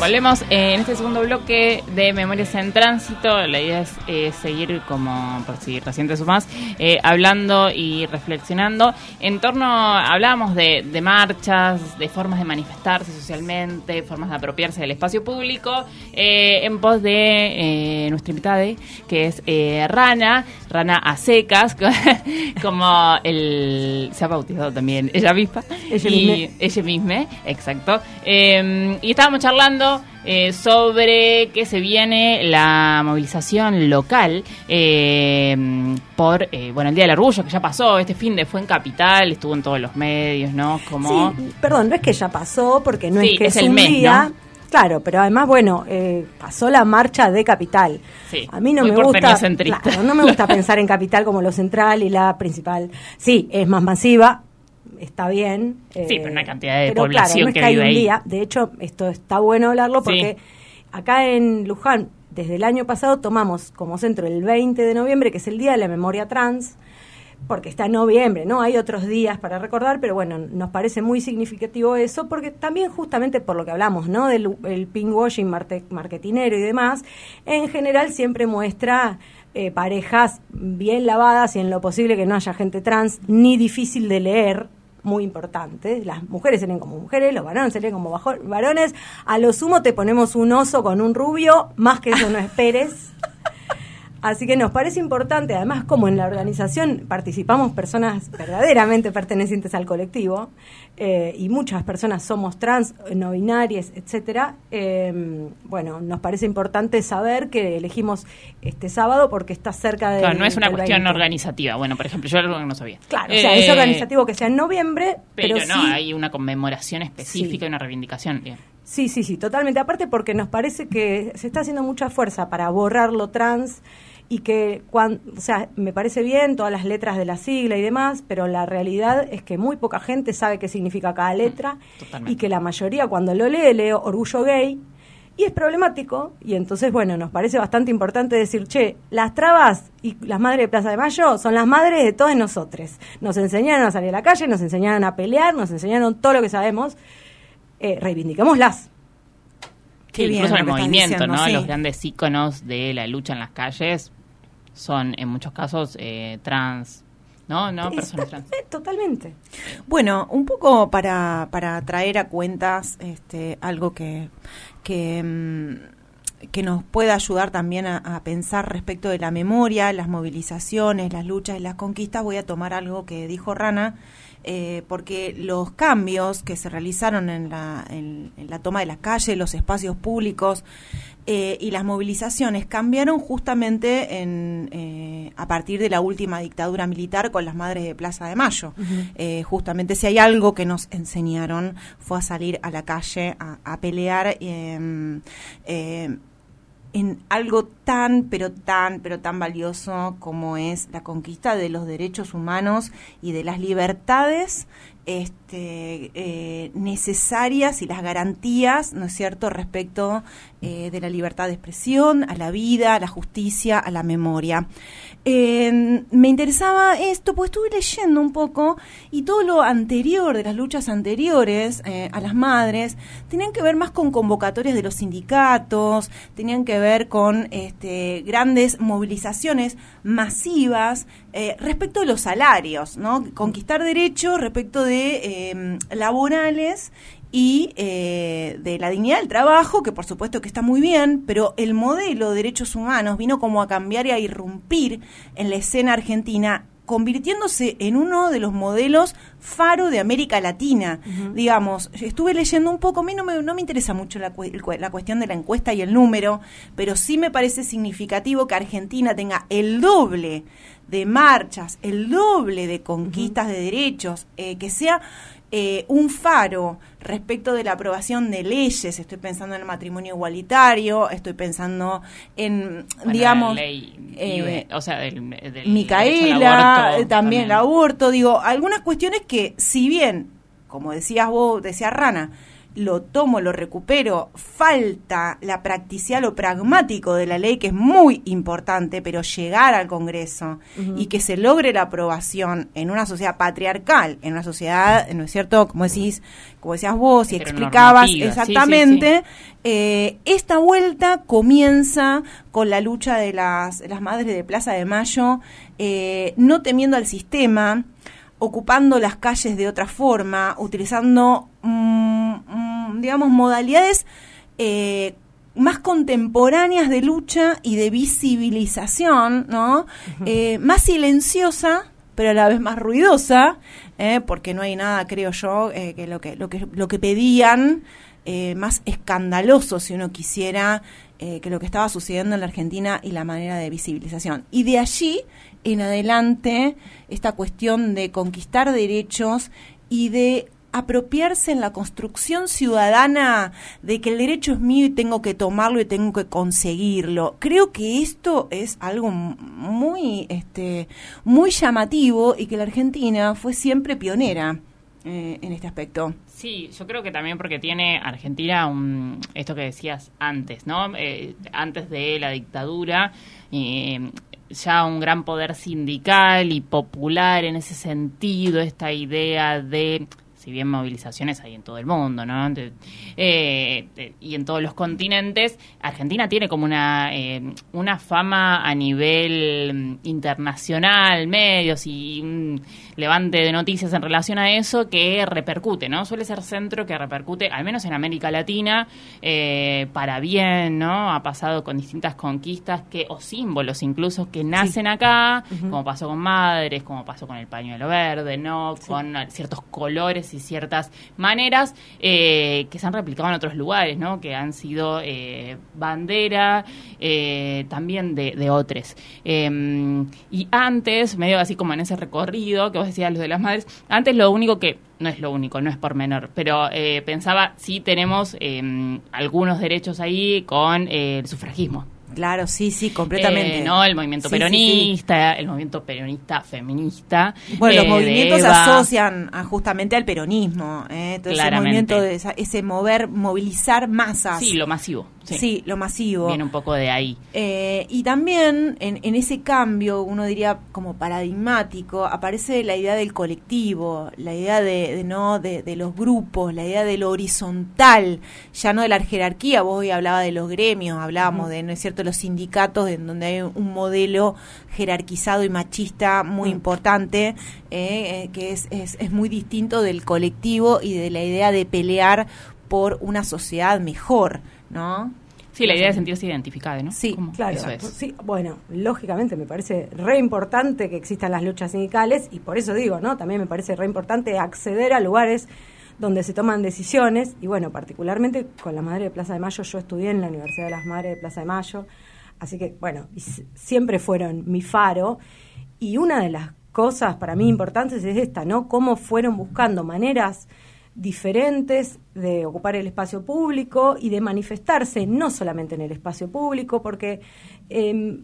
Volvemos en este segundo bloque de Memorias en Tránsito. La idea es eh, seguir, como por si reciente más, eh, hablando y reflexionando en torno, hablábamos de, de, marchas, de formas de manifestarse socialmente, formas de apropiarse del espacio público, eh, en pos de eh, nuestra invitada, que es eh, Rana, Rana a secas, como el, se ha bautizado también ella misma. Ella misma. Ella misma, exacto. Eh, y estábamos charlando eh, sobre que se viene la movilización local eh, por, eh, bueno, el Día del Orgullo, que ya pasó, este fin de fue en Capital, estuvo en todos los medios, ¿no? Como... Sí, perdón, no es que ya pasó, porque no Sí, es que es es, el un mes, día. ¿no? Claro, pero además, bueno, eh, pasó la marcha de Capital. Sí, A mí no me gusta, claro, no me gusta pensar en Capital como lo central y la principal. Sí, es más masiva, está bien. eh, Sí, pero una cantidad de pero población claro, no es que que hay un ahí. día. De hecho, esto está bueno hablarlo Sí. porque acá en Luján, desde el año pasado, tomamos como centro el 20 de noviembre, que es el Día de la Memoria Trans, porque está en noviembre, ¿no? Hay otros días para recordar, pero bueno, nos parece muy significativo eso, porque también justamente por lo que hablamos, ¿no? Del el pinkwashing marketinero y demás, en general siempre muestra eh, parejas bien lavadas y en lo posible que no haya gente trans, ni difícil de leer, muy importante. Las mujeres se leen como mujeres, los varones se leen como varones. A lo sumo te ponemos un oso con un rubio, más que eso no esperes. Así que nos parece importante, además como en la organización participamos personas verdaderamente pertenecientes al colectivo eh, y muchas personas somos trans, no binarias, etcétera. eh, bueno, nos parece importante saber que elegimos este sábado porque está cerca de. Claro, no es una cuestión organizativa. Bueno, por ejemplo, yo algo que no sabía. Claro, o sea, es Eh, organizativo que sea en noviembre, Pero, pero, no, sí, hay una conmemoración específica Sí. y una reivindicación. Bien. Sí, sí, sí, totalmente. Aparte porque nos parece que se está haciendo mucha fuerza para borrar lo trans y que, cuan- o sea, me parece bien todas las letras de la sigla y demás, pero la realidad es que muy poca gente sabe qué significa cada letra totalmente. y que la mayoría cuando lo lee, lee orgullo gay y es problemático y entonces, bueno, nos parece bastante importante decir, che, las trabas y las madres de Plaza de Mayo son las madres de todos nosotros. Nos enseñaron a salir a la calle, nos enseñaron a pelear, nos enseñaron todo lo que sabemos. Eh, reivindiquémoslas. Qué Sí, incluso el movimiento, diciendo, ¿no? sí. Los grandes íconos de la lucha en las calles son en muchos casos eh, trans, ¿no? No, personas trans. totalmente. Bueno, un poco para, para traer a cuentas este, algo que, que, mm, que nos pueda ayudar también a, a pensar respecto de la memoria, las movilizaciones, las luchas y las conquistas, voy a tomar algo que dijo Rana, eh, porque los cambios que se realizaron en la, en, en la toma de las calles, los espacios públicos eh, y las movilizaciones cambiaron justamente en, eh, a partir de la última dictadura militar con las madres de Plaza de Mayo. Eh, justamente si hay algo que nos enseñaron fue a salir a la calle a, a pelear. eh, eh, en algo tan, pero tan, pero tan valioso como es la conquista de los derechos humanos y de las libertades este, eh, necesarias y las garantías, ¿no es cierto?, respecto eh, de la libertad de expresión, a la vida, a la justicia, a la memoria. Eh, me interesaba esto, pues estuve leyendo un poco y todo lo anterior, de las luchas anteriores eh, a las madres, tenían que ver más con convocatorias de los sindicatos, tenían que ver con este, grandes movilizaciones masivas eh, respecto de los salarios, ¿no? Conquistar derechos respecto de eh, laborales y eh, de la dignidad del trabajo, que por supuesto que está muy bien, pero el modelo de derechos humanos vino como a cambiar y a irrumpir en la escena argentina convirtiéndose en uno de los modelos faro de América Latina. Digamos, estuve leyendo un poco, a mí no me, no me interesa mucho la, la cuestión de la encuesta y el número, pero sí me parece significativo que Argentina tenga el doble de marchas, el doble de conquistas de derechos, eh, que sea eh, un faro respecto de la aprobación de leyes. Estoy pensando en el matrimonio igualitario, estoy pensando en, Bueno, digamos, la ley, eh, o sea, del, del Micaela, aborto eh, también el aborto, digo, algunas cuestiones que, si bien, como decías vos, decía Rana, lo tomo, lo recupero, falta la practicidad, lo pragmático de la ley, que es muy importante, pero llegar al Congreso y que se logre la aprobación en una sociedad patriarcal, en una sociedad, ¿no es cierto? Como decís, como decías vos y explicabas exactamente, eh, esta vuelta comienza con la lucha de las, las madres de Plaza de Mayo, eh, no temiendo al sistema, ocupando las calles de otra forma, utilizando, mm, mm, digamos, modalidades eh, más contemporáneas de lucha y de visibilización, ¿no? Eh, más silenciosa, pero a la vez más ruidosa, eh, porque no hay nada, creo yo, que lo que lo que lo que pedían más escandaloso, si uno quisiera, que lo que estaba sucediendo en la Argentina y la manera de visibilización. Y de allí en adelante esta cuestión de conquistar derechos y de apropiarse en la construcción ciudadana de que el derecho es mío y tengo que tomarlo y tengo que conseguirlo. Creo que esto es algo muy este muy llamativo y que la Argentina fue siempre pionera eh, en este aspecto. Sí, yo creo que también porque tiene Argentina esto que decías antes, ¿no? Eh, antes de la dictadura, ya un gran poder sindical y popular en ese sentido, esta idea de si bien movilizaciones hay en todo el mundo, ¿no? Eh, y en todos los continentes, Argentina tiene como una, eh, una fama a nivel mm, internacional, medios y un levante de noticias en relación a eso que repercute, ¿no? Suele ser centro que repercute, al menos en América Latina, eh, para bien, ¿no? Ha pasado con distintas conquistas que o símbolos incluso que nacen acá, como pasó con Madres, como pasó con el pañuelo verde, ¿no? Con ciertos colores y ciertas maneras eh, que se han replicado en otros lugares, ¿no? Que han sido eh, bandera eh, también de, otros. Em, y antes, medio así como en ese recorrido que vos decías, los de las madres, antes lo único que no es lo único, no es por menor, pero pensaba si tenemos em, algunos derechos ahí con el sufragismo. Claro, sí, sí, completamente. Eh, ¿no? El movimiento peronista, el movimiento peronista feminista. Bueno, los eh, movimientos se asocian justamente al peronismo. ¿eh? Entonces, ese movimiento, de ese mover, movilizar masas. Sí, lo masivo. Sí. lo masivo. Viene un poco de ahí. Eh, y también en, ese cambio, uno diría como paradigmático, aparece la idea del colectivo, la idea de, no de, los grupos, la idea de lo horizontal, ya no de la jerarquía. Vos hoy hablaba de los gremios, hablábamos de, ¿no es cierto?, los sindicatos, en donde hay un modelo jerarquizado y machista muy mm. importante, eh, eh, que es, es, es muy distinto del colectivo y de la idea de pelear por una sociedad mejor. ¿No? Sí, la idea de sentirse identificada, ¿no? Sí, claro. Sí, bueno, lógicamente me parece re importante que existan las luchas sindicales y por eso digo, ¿no? También me parece re importante acceder a lugares donde se toman decisiones y bueno, particularmente con la Madre de Plaza de Mayo, yo estudié en la Universidad de las Madres de Plaza de Mayo, así que bueno, siempre fueron mi faro y una de las cosas para mí importantes es esta, ¿no? Cómo fueron buscando maneras diferentes de ocupar el espacio público y de manifestarse no solamente en el espacio público, porque eh,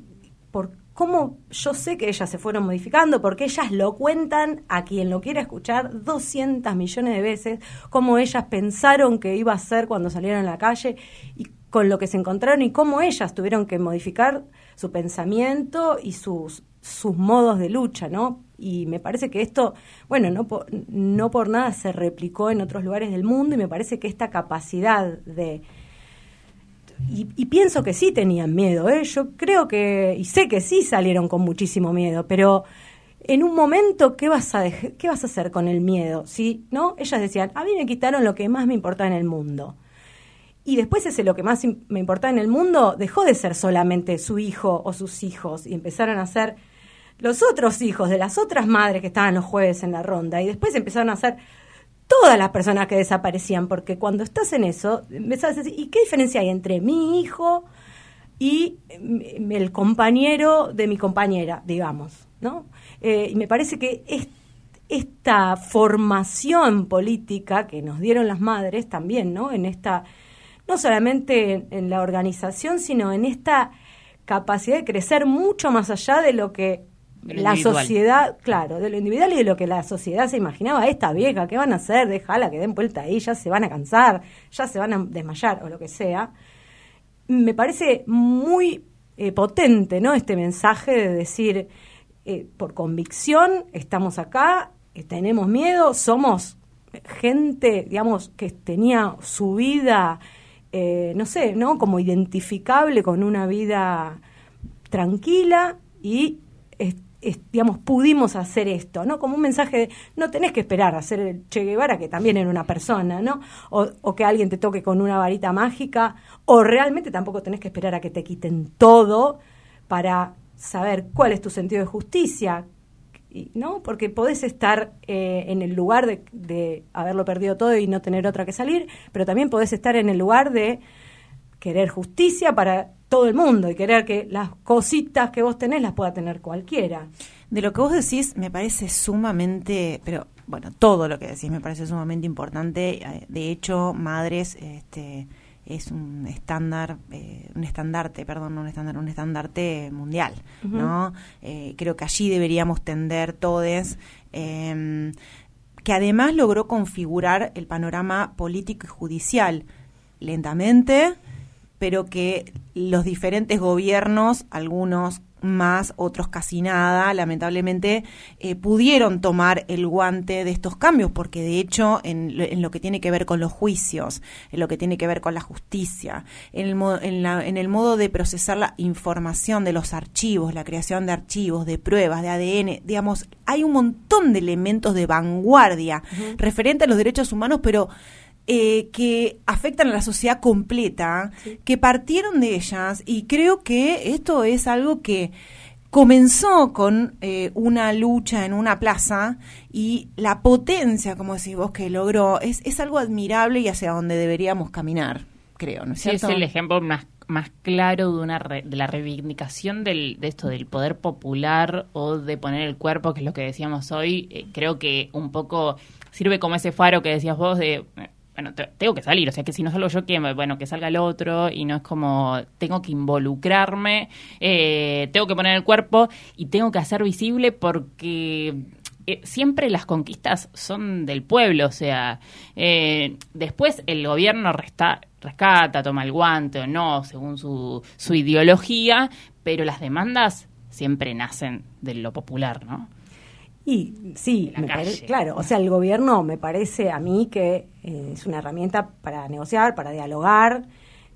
por cómo yo sé que ellas se fueron modificando, porque ellas lo cuentan a quien lo quiera escuchar 200 millones de veces, cómo ellas pensaron que iba a ser cuando salieron a la calle y con lo que se encontraron y cómo ellas tuvieron que modificar su pensamiento y sus, sus modos de lucha, ¿no? Y me parece que esto, bueno, no por, no por nada se replicó en otros lugares del mundo y me parece que esta capacidad de... Y, pienso que sí tenían miedo, ¿eh? yo creo que, y sé que sí salieron con muchísimo miedo, pero en un momento, ¿qué vas a, qué vas a hacer con el miedo? ¿Sí? ¿No? Ellas decían, a mí me quitaron lo que más me importa en el mundo. Y después ese lo que más me importa en el mundo dejó de ser solamente su hijo o sus hijos y empezaron a ser los otros hijos de las otras madres que estaban los jueves en la ronda y después empezaron a hacer todas las personas que desaparecían, porque cuando estás en eso, empezás a decir, ¿y qué diferencia hay entre mi hijo y el compañero de mi compañera, digamos? ¿no? Eh, y me parece que esta formación política que nos dieron las madres también, ¿no? En esta, no solamente en la organización, sino en esta capacidad de crecer mucho más allá de lo que la sociedad, claro, de lo individual y de lo que la sociedad se imaginaba, esta vieja, ¿qué van a hacer? Déjala que den vuelta ahí, ya se van a cansar, ya se van a desmayar o lo que sea. Me parece muy eh, potente, ¿no? Este mensaje de decir, eh, por convicción, estamos acá, eh, tenemos miedo, somos gente, digamos, que tenía su vida, no sé, ¿no? Como identificable con una vida tranquila y digamos, pudimos hacer esto, ¿no? Como un mensaje de, no tenés que esperar a ser el Che Guevara, que también era una persona, ¿no? O, o, que alguien te toque con una varita mágica, o realmente tampoco tenés que esperar a que te quiten todo para saber cuál es tu sentido de justicia, ¿no? Porque podés estar eh, en el lugar de, de haberlo perdido todo y no tener otra que salir, pero también podés estar en el lugar de querer justicia para todo el mundo y querer que las cositas que vos tenés las pueda tener cualquiera. De lo que vos decís me parece sumamente, pero bueno, todo lo que decís me parece sumamente importante. Eh, de hecho, Madres este, es un estándar, eh, un estandarte, perdón, un estándar, un estandarte mundial, ¿no? Eh, creo que allí deberíamos tender todos. Em, que además logró configurar el panorama político y judicial lentamente, pero que los diferentes gobiernos, algunos más, otros casi nada, lamentablemente, eh, pudieron tomar el guante de estos cambios, porque de hecho, en, lo que tiene que ver con los juicios, en lo que tiene que ver con la justicia, en el, modo, en, la, en el modo de procesar la información de los archivos, la creación de archivos, de pruebas, de ADN, digamos, hay un montón de elementos de vanguardia referente a los derechos humanos, pero eh, que afectan a la sociedad completa, que partieron de ellas y creo que esto es algo que comenzó con eh, una lucha en una plaza y la potencia, como decís vos, que logró, es, es algo admirable y hacia donde deberíamos caminar, creo, ¿no es cierto? es el ejemplo más, más claro de, una de la reivindicación del, de esto, del poder popular o de poner el cuerpo, que es lo que decíamos hoy. Eh, creo que un poco sirve como ese faro que decías vos de bueno, tengo que salir, o sea que si no salgo yo, que bueno, que salga el otro y no es como tengo que involucrarme, eh, tengo que poner el cuerpo y tengo que hacer visible porque eh, siempre las conquistas son del pueblo, o sea, eh, después el gobierno resta, rescata, toma el guante o no, según su, su ideología, pero las demandas siempre nacen de lo popular, ¿no? Y sí, claro, o sea, el gobierno me parece a mí que eh, es una herramienta para negociar, para dialogar.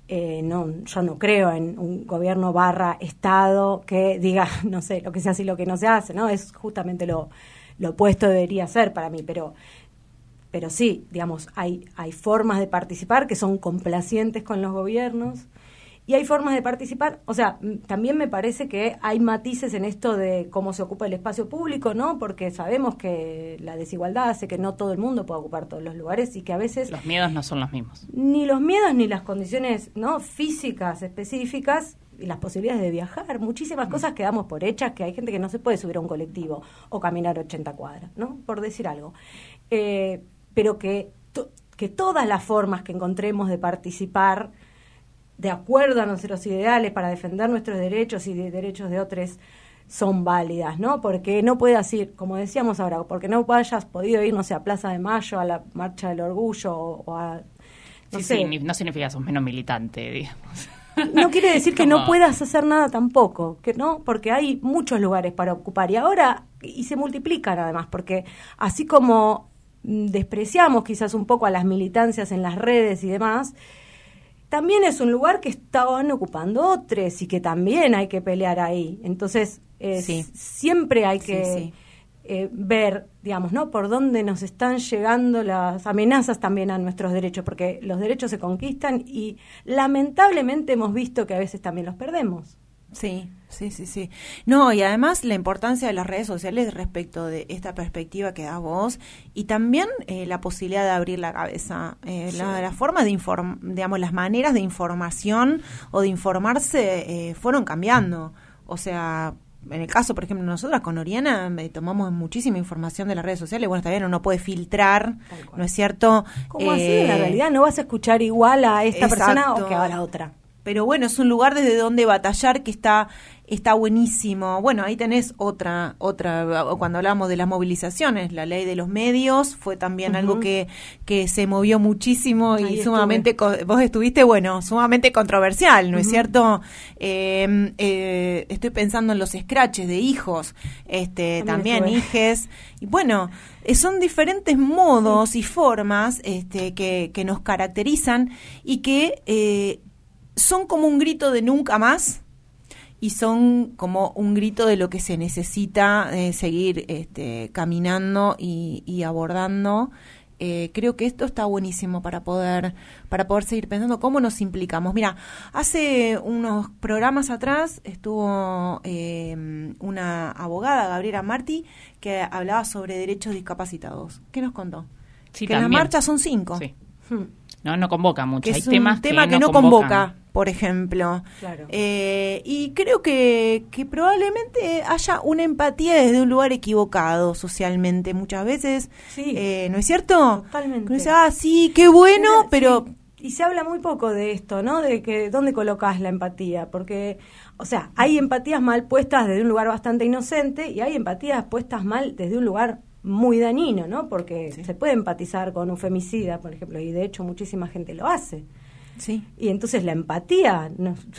Eh, no, yo no creo en un gobierno barra Estado que diga, no sé, lo que se hace y lo que no se hace, ¿no? Es justamente lo, lo opuesto debería ser para mí, pero, pero sí, digamos, hay, hay formas de participar que son complacientes con los gobiernos y hay formas de participar. O sea, también me parece que hay matices en esto de cómo se ocupa el espacio público, ¿no? Porque sabemos que la desigualdad hace que no todo el mundo pueda ocupar todos los lugares y que a veces... Los miedos no son los mismos. Ni los miedos ni las condiciones no físicas específicas y las posibilidades de viajar. Muchísimas mm. cosas que damos por hechas, que hay gente que no se puede subir a un colectivo o caminar 80 cuadras, ¿no? Por decir algo. Eh, pero que, que todas las formas que encontremos de participar de acuerdo a nuestros ideales para defender nuestros derechos y de derechos de otros son válidas, ¿no? Porque no puedes ir, como decíamos ahora, porque no hayas podido ir, no sé, a Plaza de Mayo, a la Marcha del Orgullo o, a... No sí, sí, no significa que sos menos militante, digamos. No quiere decir que no puedas hacer nada tampoco, que no, porque hay muchos lugares para ocupar y ahora y se multiplican además, porque así como despreciamos quizás un poco a las militancias en las redes y demás, también es un lugar que estaban ocupando otros y que también hay que pelear ahí. Entonces, siempre hay que eh, ver, digamos, ¿no? Por dónde nos están llegando las amenazas también a nuestros derechos, porque los derechos se conquistan y lamentablemente hemos visto que a veces también los perdemos. Sí, sí, sí, sí. No, y además la importancia de las redes sociales respecto de esta perspectiva que da vos y también eh, la posibilidad de abrir la cabeza. Eh, la, forma de informar, digamos, las maneras de información o de informarse eh, fueron cambiando. O sea, en el caso, por ejemplo, nosotras con Oriana tomamos muchísima información de las redes sociales. Bueno, está bien, uno puede filtrar, ¿no es cierto? ¿Cómo así? En la realidad no vas a escuchar igual a esta persona o que a la otra pero bueno, es un lugar desde donde batallar que está está buenísimo. Bueno, ahí tenés otra, otra, cuando hablamos de las movilizaciones, la ley de los medios fue también algo que, que se movió muchísimo y sumamente, vos estuviste, bueno, sumamente controversial, ¿no es cierto? Em, eh, estoy pensando en los scratches de hijos, este, también, también hijes, y bueno, eh, son diferentes modos y formas este, que, que nos caracterizan y que eh, son como un grito de nunca más y son como un grito de lo que se necesita eh, seguir este, caminando y, y abordando. Eh, creo que esto está buenísimo para poder para poder seguir pensando cómo nos implicamos. Mira, hace unos programas atrás estuvo eh, una abogada, Gabriela Martí, que hablaba sobre derechos discapacitados. ¿Qué nos contó? que en las marchas son cinco. Sí. Hmm. No, no convoca mucho. es un tema que, no, convoca, por ejemplo. Eh, y creo que, que probablemente haya una empatía desde un lugar equivocado socialmente muchas veces. Sí. Eh, ¿No es cierto? Totalmente. Dice, ah, sí, qué bueno, pero... Y se habla muy poco de esto, ¿no? De que dónde colocas la empatía, porque, o sea, hay empatías mal puestas desde un lugar bastante inocente y hay empatías puestas mal desde un lugar muy dañino, ¿no? Porque se puede empatizar con un femicida, por ejemplo, y de hecho muchísima gente lo hace. Sí. Y entonces la empatía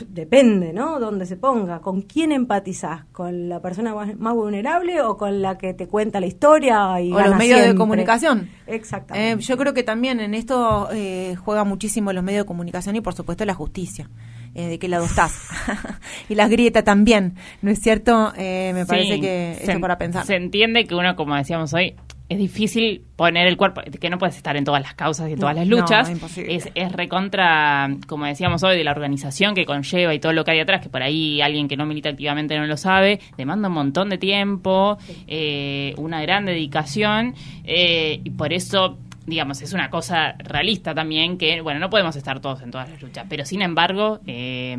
depende, ¿no? Dónde se ponga. ¿Con quién empatizás? ¿Con la persona más, vulnerable o con la que te cuenta la historia? Y o los medios de comunicación. Exactamente. Eh, yo creo que también en esto eh, juega muchísimo los medios de comunicación y por supuesto la justicia. Eh, de qué lado estás. y las grietas también, ¿no es cierto? Eh, me parece que es para pensar. Se entiende que uno, como decíamos hoy, es difícil poner el cuerpo, que no puedes estar en todas las causas y en todas las luchas. es, es, recontra, como decíamos hoy, de la organización que conlleva y todo lo que hay atrás, que por ahí alguien que no milita activamente no lo sabe, demanda un montón de tiempo, eh, una gran dedicación, y por eso digamos, es una cosa realista también que, bueno, no podemos estar todos en todas las luchas, pero sin embargo, eh,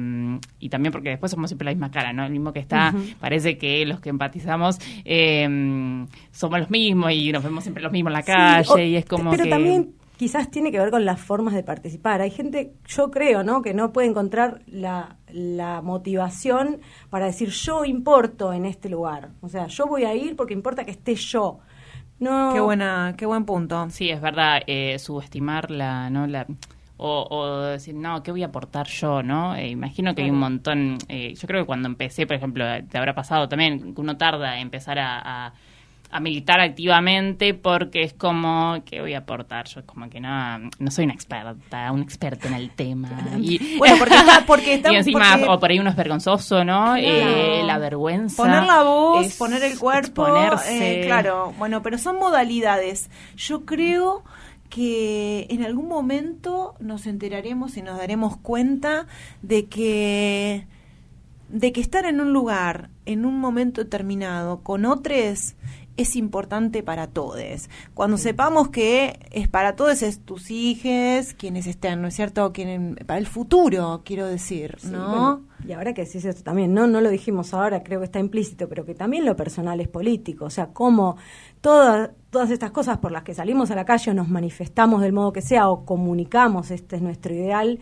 y también porque después somos siempre la misma cara, ¿no? El mismo que está, parece que los que empatizamos eh, somos los mismos y nos vemos siempre los mismos en la calle y es como pero también quizás tiene que ver con las formas de participar. Hay gente, yo creo, ¿no? Que no puede encontrar la, la motivación para decir yo importo en este lugar. O sea, yo voy a ir porque importa que esté yo. No. Qué buena, qué buen punto. Sí, es verdad, eh, subestimar la, ¿no? La, o, decir, no, ¿qué voy a aportar yo, no? Eh, imagino que hay un montón, eh, yo creo que cuando empecé, por ejemplo, te habrá pasado también, que uno tarda en empezar a a militar activamente porque es como que voy a aportar yo es como que no no soy una experta un experto en el tema. Y bueno porque está porque está y encima o por ahí uno es vergonzoso no eh, la vergüenza poner la voz poner el cuerpo ponerse eh, claro. Bueno pero son modalidades. Yo creo que en algún momento nos enteraremos y nos daremos cuenta de que de que estar en un lugar en un momento determinado con otros es importante para todos. Cuando sepamos que es para todos, es tus hijos, quienes estén, ¿no es cierto? Quien, para el futuro, quiero decir, ¿no? y ahora que decís esto también, no, no lo dijimos ahora, creo que está implícito, pero que también lo personal es político, o sea, cómo todas, todas estas cosas por las que salimos a la calle o nos manifestamos del modo que sea o comunicamos, este es nuestro ideal,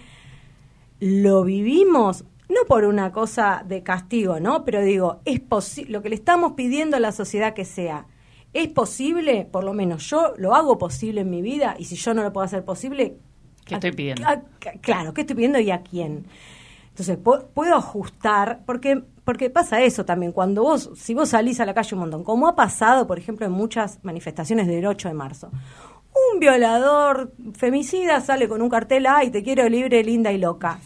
lo vivimos no por una cosa de castigo, ¿no? Pero digo, es posible, lo que le estamos pidiendo a la sociedad que sea, ¿es posible? Por lo menos yo lo hago posible en mi vida y si yo no lo puedo hacer posible... ¿Qué estoy pidiendo? claro, ¿qué estoy pidiendo y a quién? Entonces, puedo ajustar, porque, porque pasa eso también, cuando vos, si vos salís a la calle un montón, como ha pasado, por ejemplo, en muchas manifestaciones del 8 de marzo, un violador femicida sale con un cartel, ay, te quiero libre, linda y loca.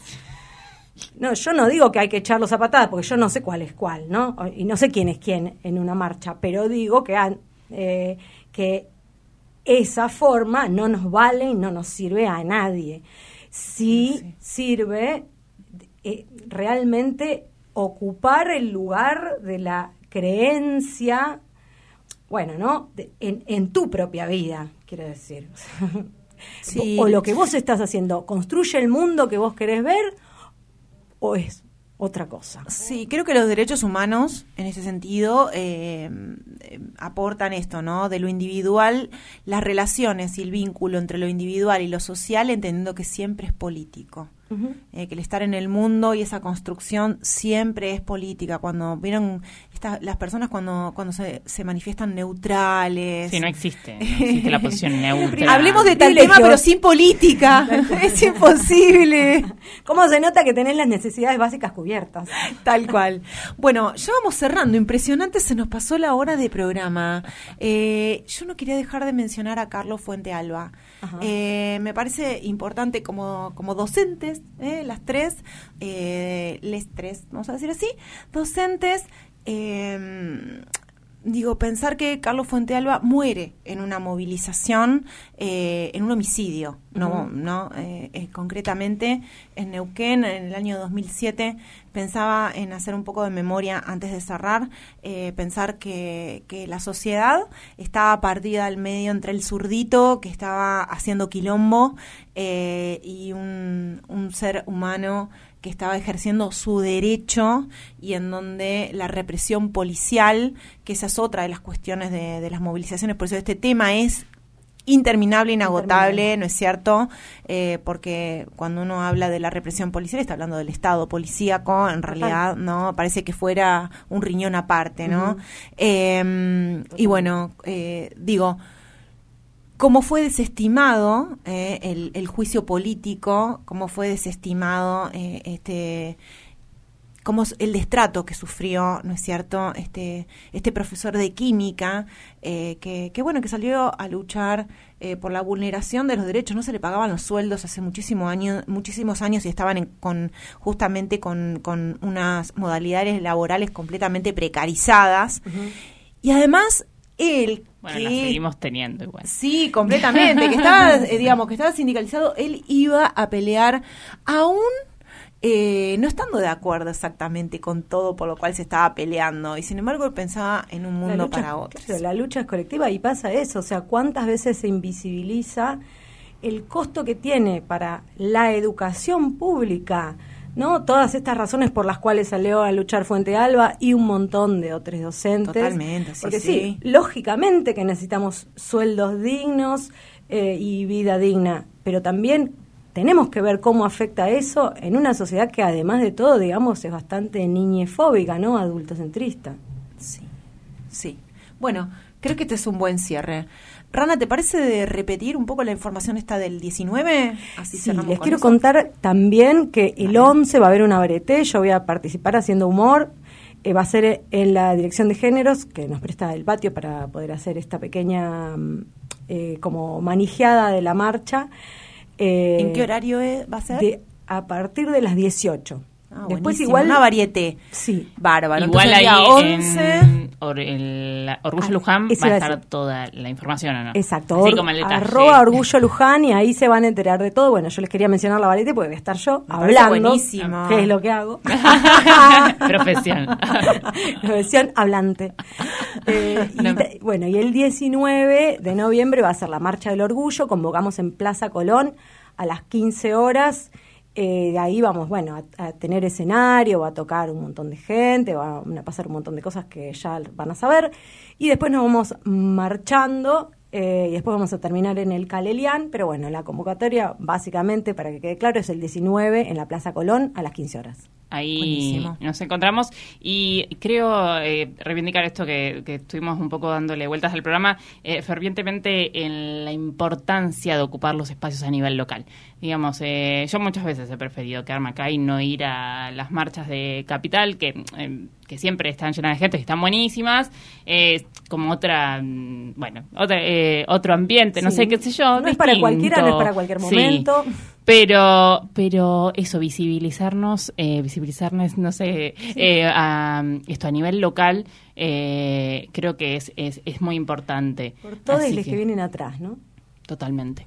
No, yo no digo que hay que echarlos a patadas, porque yo no sé cuál es cuál, ¿no? Y no sé quién es quién en una marcha, pero digo que, eh, que esa forma no nos vale y no nos sirve a nadie. Sí, sirve eh, realmente ocupar el lugar de la creencia, bueno, ¿no? en, en tu propia vida, quiero decir. Sí. o lo que vos estás haciendo, construye el mundo que vos querés ver o es otra cosa. Sí, creo que los derechos humanos, en ese sentido, eh, eh, aportan esto, ¿no? De lo individual, las relaciones y el vínculo entre lo individual y lo social, entendiendo que siempre es político. Eh, que el estar en el mundo y esa construcción siempre es política. Cuando vieron las personas cuando, cuando se, se manifiestan neutrales. Sí, no existe, no existe la posición neutra. Hablemos de tal tema, pero sin política. es imposible. ¿Cómo se nota que tenés las necesidades básicas cubiertas? Tal cual. Bueno, ya vamos cerrando. Impresionante, se nos pasó la hora de programa. Eh, yo no quería dejar de mencionar a Carlos Fuente Alba. Eh, me parece importante como, como eh, las tres, les tres, vamos a decir así, docentes eh, digo, pensar que Carlos Fuentealba muere en una movilización, eh, en un homicidio, no, no eh, eh, concretamente en Neuquén en el año 2007 pensaba en hacer un poco de memoria antes de cerrar, pensar que, que, la sociedad estaba partida al medio entre el zurdito que estaba haciendo quilombo y un, un ser humano que estaba ejerciendo su derecho y en donde la represión policial, que esa es otra de las cuestiones de, las movilizaciones, por eso este tema es interminable, inagotable, ¿no es cierto? Eh, porque cuando uno habla de la represión policial está hablando del Estado policíaco, en realidad no parece que fuera un riñón aparte, ¿no? Em, y bueno, eh, digo, cómo fue desestimado eh, el, juicio político, cómo fue desestimado eh, este cómo el destrato que sufrió, ¿no es cierto?, este, este profesor de química, eh, que, bueno, que salió a luchar por la vulneración de los derechos, no se le pagaban los sueldos hace muchísimos años, muchísimos años y estaban con, justamente con, con, unas modalidades laborales completamente precarizadas. Y además, él bueno, la seguimos teniendo igual. Sí, completamente. que estaba, eh, digamos, que estaba sindicalizado, él iba a pelear aún eh, no estando de acuerdo exactamente con todo por lo cual se estaba peleando. Y sin embargo, él pensaba en un mundo para otros. la lucha es colectiva y pasa eso. O sea, ¿cuántas veces se invisibiliza el costo que tiene para la educación pública? ¿No? Todas estas razones por las cuales salió a luchar Fuente Alba y un montón de otros docentes. Totalmente, sí, Porque sí, lógicamente que necesitamos sueldos dignos eh, y vida digna, pero también tenemos que ver cómo afecta eso en una sociedad que además de todo, digamos, es bastante niñefóbica, ¿no? Adultocentrista. Sí, sí. Bueno, creo que este es un buen cierre. Rana, ¿te parece de repetir un poco la información esta del 19? Así sí, les quiero contar también que el 11 va a haber una varieté, yo voy a participar haciendo humor, eh, va a ser en la dirección de géneros, que nos presta el patio para poder hacer esta pequeña mm, eh, como manijeada de la marcha. ¿En qué horario va a ser? a partir de las 18. Ah, Después igual una varieté. Sí. Bárbaro. Igual ahí 11 en el Orgullo ah, Luján va a estar toda la información, ¿o no? Exacto. Así como el Arroba Orgullo Luján y ahí se van a enterar de todo. Bueno, yo les quería mencionar la varieté porque voy a estar yo hablando. Buenísimo. Es lo que hago. Profesión. Profesión hablante. Eh, y, bueno, y el 19 de noviembre va a ser la Marcha del Orgullo. Convocamos en Plaza Colón a las 15 horas eh, de ahí vamos, bueno, a, tener escenario, va a tocar un montón de gente, va a pasar un montón de cosas que ya van a saber. Y después nos vamos marchando eh, y después vamos a terminar en el Calelian, pero bueno, la convocatoria básicamente, para que quede claro, es el 19 en la Plaza Colón a las 15 horas. Ahí nos encontramos y creo eh, reivindicar esto que, estuvimos un poco dándole vueltas al programa eh, fervientemente en la importancia de ocupar los espacios a nivel local. Digamos, eh, yo muchas veces he preferido quedarme acá y no ir a las marchas de capital, que, que siempre están llenas de gente, que están buenísimas, como otra, mm, bueno, otra, otro ambiente, no sé qué sé yo. No es para cualquiera, no es para cualquier momento. Pero, pero eso, visibilizarnos, eh, visibilizarnos, no sé, eh, a, esto a nivel local, eh, creo que es, es, es muy importante. Por todos los que, vienen atrás, ¿no? Totalmente.